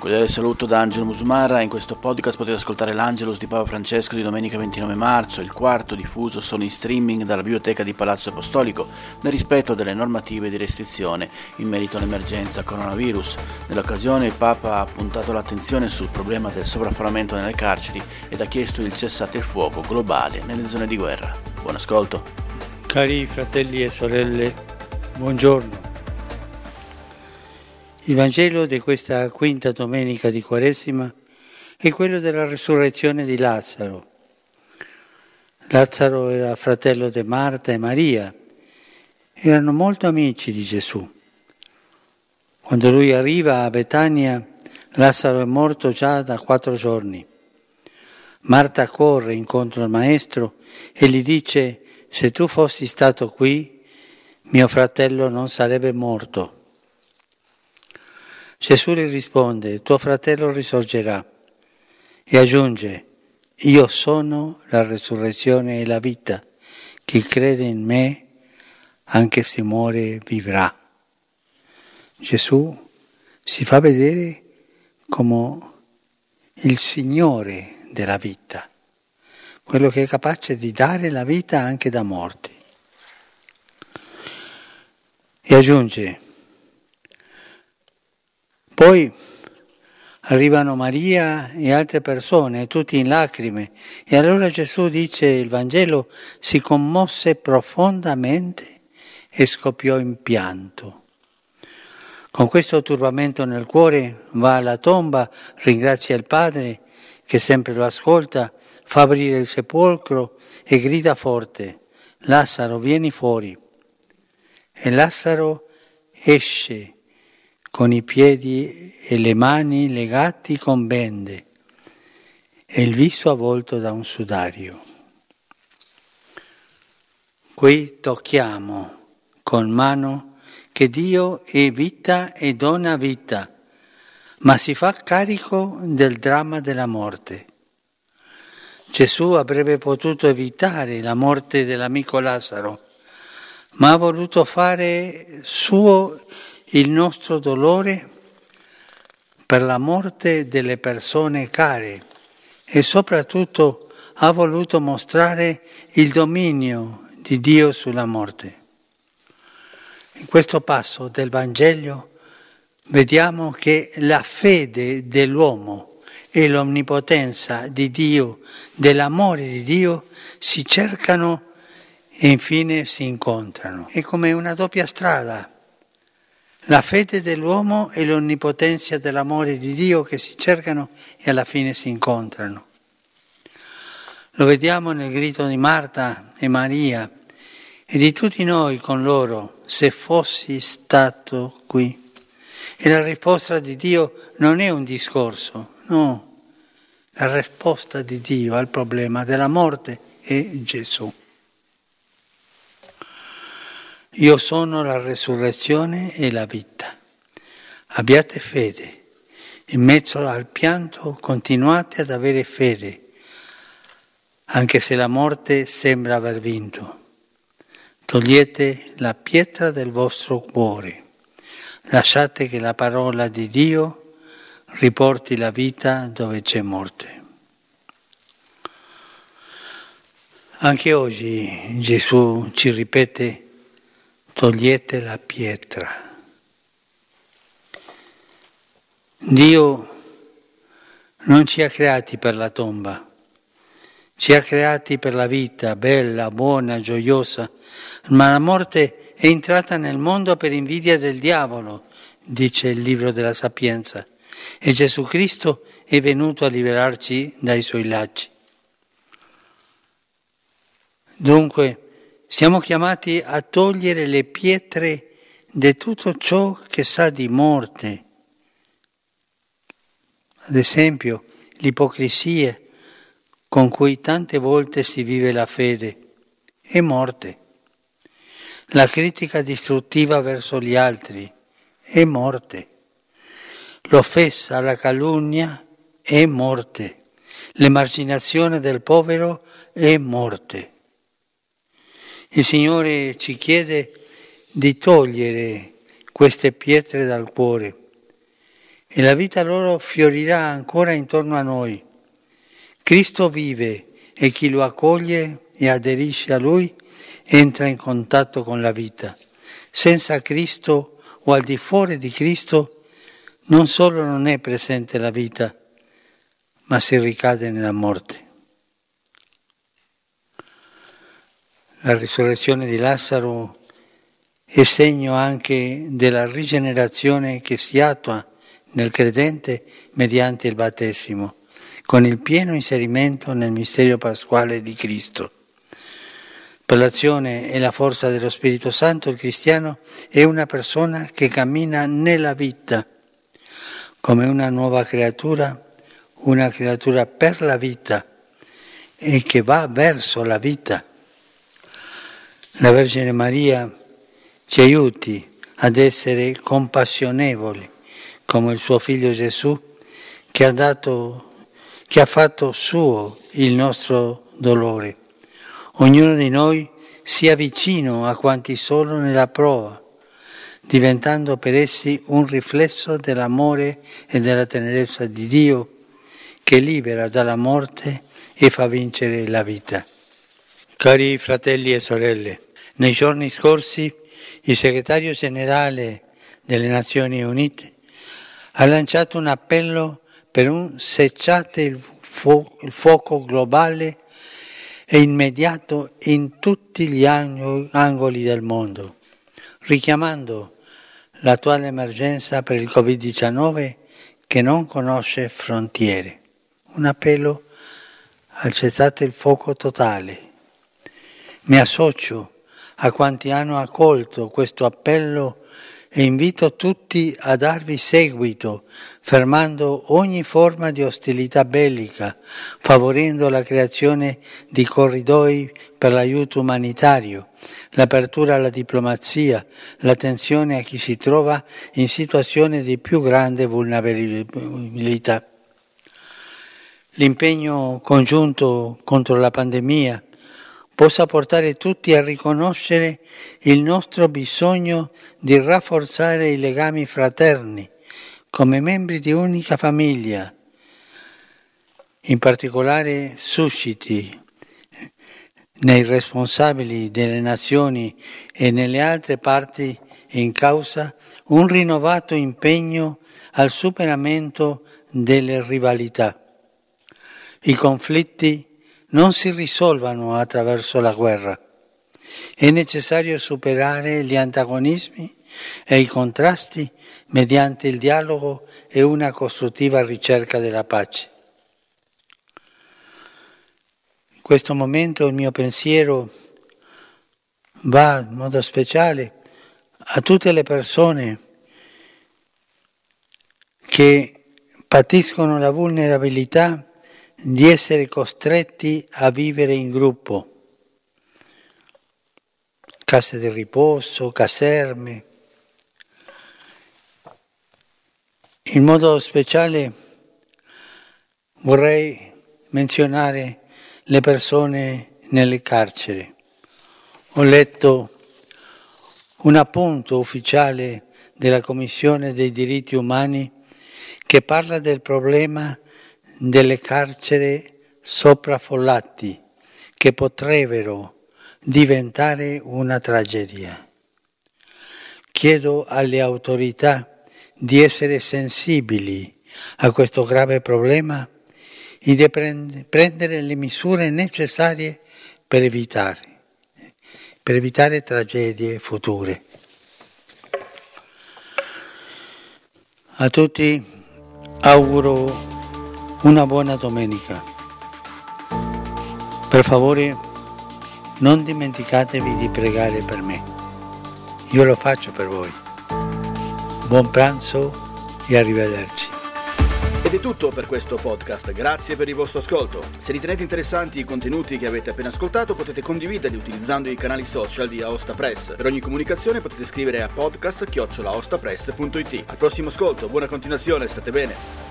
cordiale saluto da Angelo Musumara, in questo podcast potete ascoltare l'Angelus di Papa Francesco di domenica 29 marzo, il quarto diffuso solo in streaming dalla biblioteca di Palazzo Apostolico, nel rispetto delle normative di restrizione in merito all'emergenza coronavirus. Nell'occasione il Papa ha puntato l'attenzione sul problema del sovraffollamento nelle carceri ed ha chiesto il cessate il fuoco globale nelle zone di guerra. Buon ascolto. Cari fratelli e sorelle, buongiorno. Il Vangelo di questa quinta domenica di Quaresima è quello della risurrezione di Lazzaro. Lazzaro era fratello di Marta e Maria, erano molto amici di Gesù. Quando lui arriva a Betania, Lazzaro è morto già da quattro giorni. Marta corre incontro al maestro e gli dice, se tu fossi stato qui, mio fratello non sarebbe morto. Gesù gli risponde, tuo fratello risorgerà e aggiunge, io sono la resurrezione e la vita, chi crede in me, anche se muore, vivrà. Gesù si fa vedere come il Signore della vita, quello che è capace di dare la vita anche da morti. E aggiunge, poi arrivano Maria e altre persone, tutti in lacrime, e allora Gesù dice, il Vangelo si commosse profondamente e scoppiò in pianto. Con questo turbamento nel cuore va alla tomba, ringrazia il Padre che sempre lo ascolta, fa aprire il sepolcro e grida forte, Lazzaro vieni fuori. E Lazzaro esce con i piedi e le mani legati con bende e il viso avvolto da un sudario. Qui tocchiamo con mano che Dio è vita e dona vita, ma si fa carico del dramma della morte. Gesù avrebbe potuto evitare la morte dell'amico Lazzaro, ma ha voluto fare suo il nostro dolore per la morte delle persone care e soprattutto ha voluto mostrare il dominio di Dio sulla morte. In questo passo del Vangelo vediamo che la fede dell'uomo e l'onnipotenza di Dio, dell'amore di Dio, si cercano e infine si incontrano. È come una doppia strada la fede dell'uomo e l'onnipotenza dell'amore di Dio che si cercano e alla fine si incontrano. Lo vediamo nel grido di Marta e Maria e di tutti noi con loro, se fossi stato qui. E la risposta di Dio non è un discorso, no, la risposta di Dio al problema della morte è Gesù. Io sono la resurrezione e la vita. Abbiate fede. In mezzo al pianto continuate ad avere fede, anche se la morte sembra aver vinto. Togliete la pietra del vostro cuore. Lasciate che la parola di Dio riporti la vita dove c'è morte. Anche oggi Gesù ci ripete togliete la pietra. Dio non ci ha creati per la tomba, ci ha creati per la vita bella, buona, gioiosa, ma la morte è entrata nel mondo per invidia del diavolo, dice il libro della sapienza, e Gesù Cristo è venuto a liberarci dai suoi lacci. Dunque, siamo chiamati a togliere le pietre di tutto ciò che sa di morte. Ad esempio, l'ipocrisia con cui tante volte si vive la fede è morte. La critica distruttiva verso gli altri è morte. L'offesa, la calunnia è morte. L'emarginazione del povero è morte. Il Signore ci chiede di togliere queste pietre dal cuore e la vita loro fiorirà ancora intorno a noi. Cristo vive e chi lo accoglie e aderisce a Lui entra in contatto con la vita. Senza Cristo o al di fuori di Cristo non solo non è presente la vita, ma si ricade nella morte. La risurrezione di Lazzaro è segno anche della rigenerazione che si attua nel credente mediante il battesimo, con il pieno inserimento nel mistero pasquale di Cristo. Per l'azione e la forza dello Spirito Santo il cristiano è una persona che cammina nella vita, come una nuova creatura, una creatura per la vita e che va verso la vita. La Vergine Maria ci aiuti ad essere compassionevoli come il suo figlio Gesù che ha, dato, che ha fatto suo il nostro dolore. Ognuno di noi sia vicino a quanti sono nella prova, diventando per essi un riflesso dell'amore e della tenerezza di Dio che libera dalla morte e fa vincere la vita. Cari fratelli e sorelle, nei giorni scorsi il segretario generale delle Nazioni Unite ha lanciato un appello per un secciate il, fu- il fuoco globale e immediato in tutti gli angoli del mondo, richiamando l'attuale emergenza per il Covid-19 che non conosce frontiere. Un appello al cessate il fuoco totale. Mi associo a quanti hanno accolto questo appello e invito tutti a darvi seguito, fermando ogni forma di ostilità bellica, favorendo la creazione di corridoi per l'aiuto umanitario, l'apertura alla diplomazia, l'attenzione a chi si trova in situazioni di più grande vulnerabilità. L'impegno congiunto contro la pandemia, possa portare tutti a riconoscere il nostro bisogno di rafforzare i legami fraterni come membri di unica famiglia. In particolare susciti nei responsabili delle nazioni e nelle altre parti in causa un rinnovato impegno al superamento delle rivalità. I conflitti non si risolvano attraverso la guerra. È necessario superare gli antagonismi e i contrasti mediante il dialogo e una costruttiva ricerca della pace. In questo momento il mio pensiero va in modo speciale a tutte le persone che patiscono la vulnerabilità di essere costretti a vivere in gruppo, case di riposo, caserme. In modo speciale vorrei menzionare le persone nelle carceri. Ho letto un appunto ufficiale della Commissione dei diritti umani che parla del problema delle carceri sopraffollati che potrebbero diventare una tragedia. Chiedo alle autorità di essere sensibili a questo grave problema e di prendere le misure necessarie per evitare, per evitare tragedie future. A tutti auguro una buona domenica. Per favore non dimenticatevi di pregare per me. Io lo faccio per voi. Buon pranzo e arrivederci. Ed è tutto per questo podcast, grazie per il vostro ascolto. Se ritenete interessanti i contenuti che avete appena ascoltato potete condividerli utilizzando i canali social di Aosta Press. Per ogni comunicazione potete scrivere a podcast-ostapress.it. Al prossimo ascolto, buona continuazione, state bene.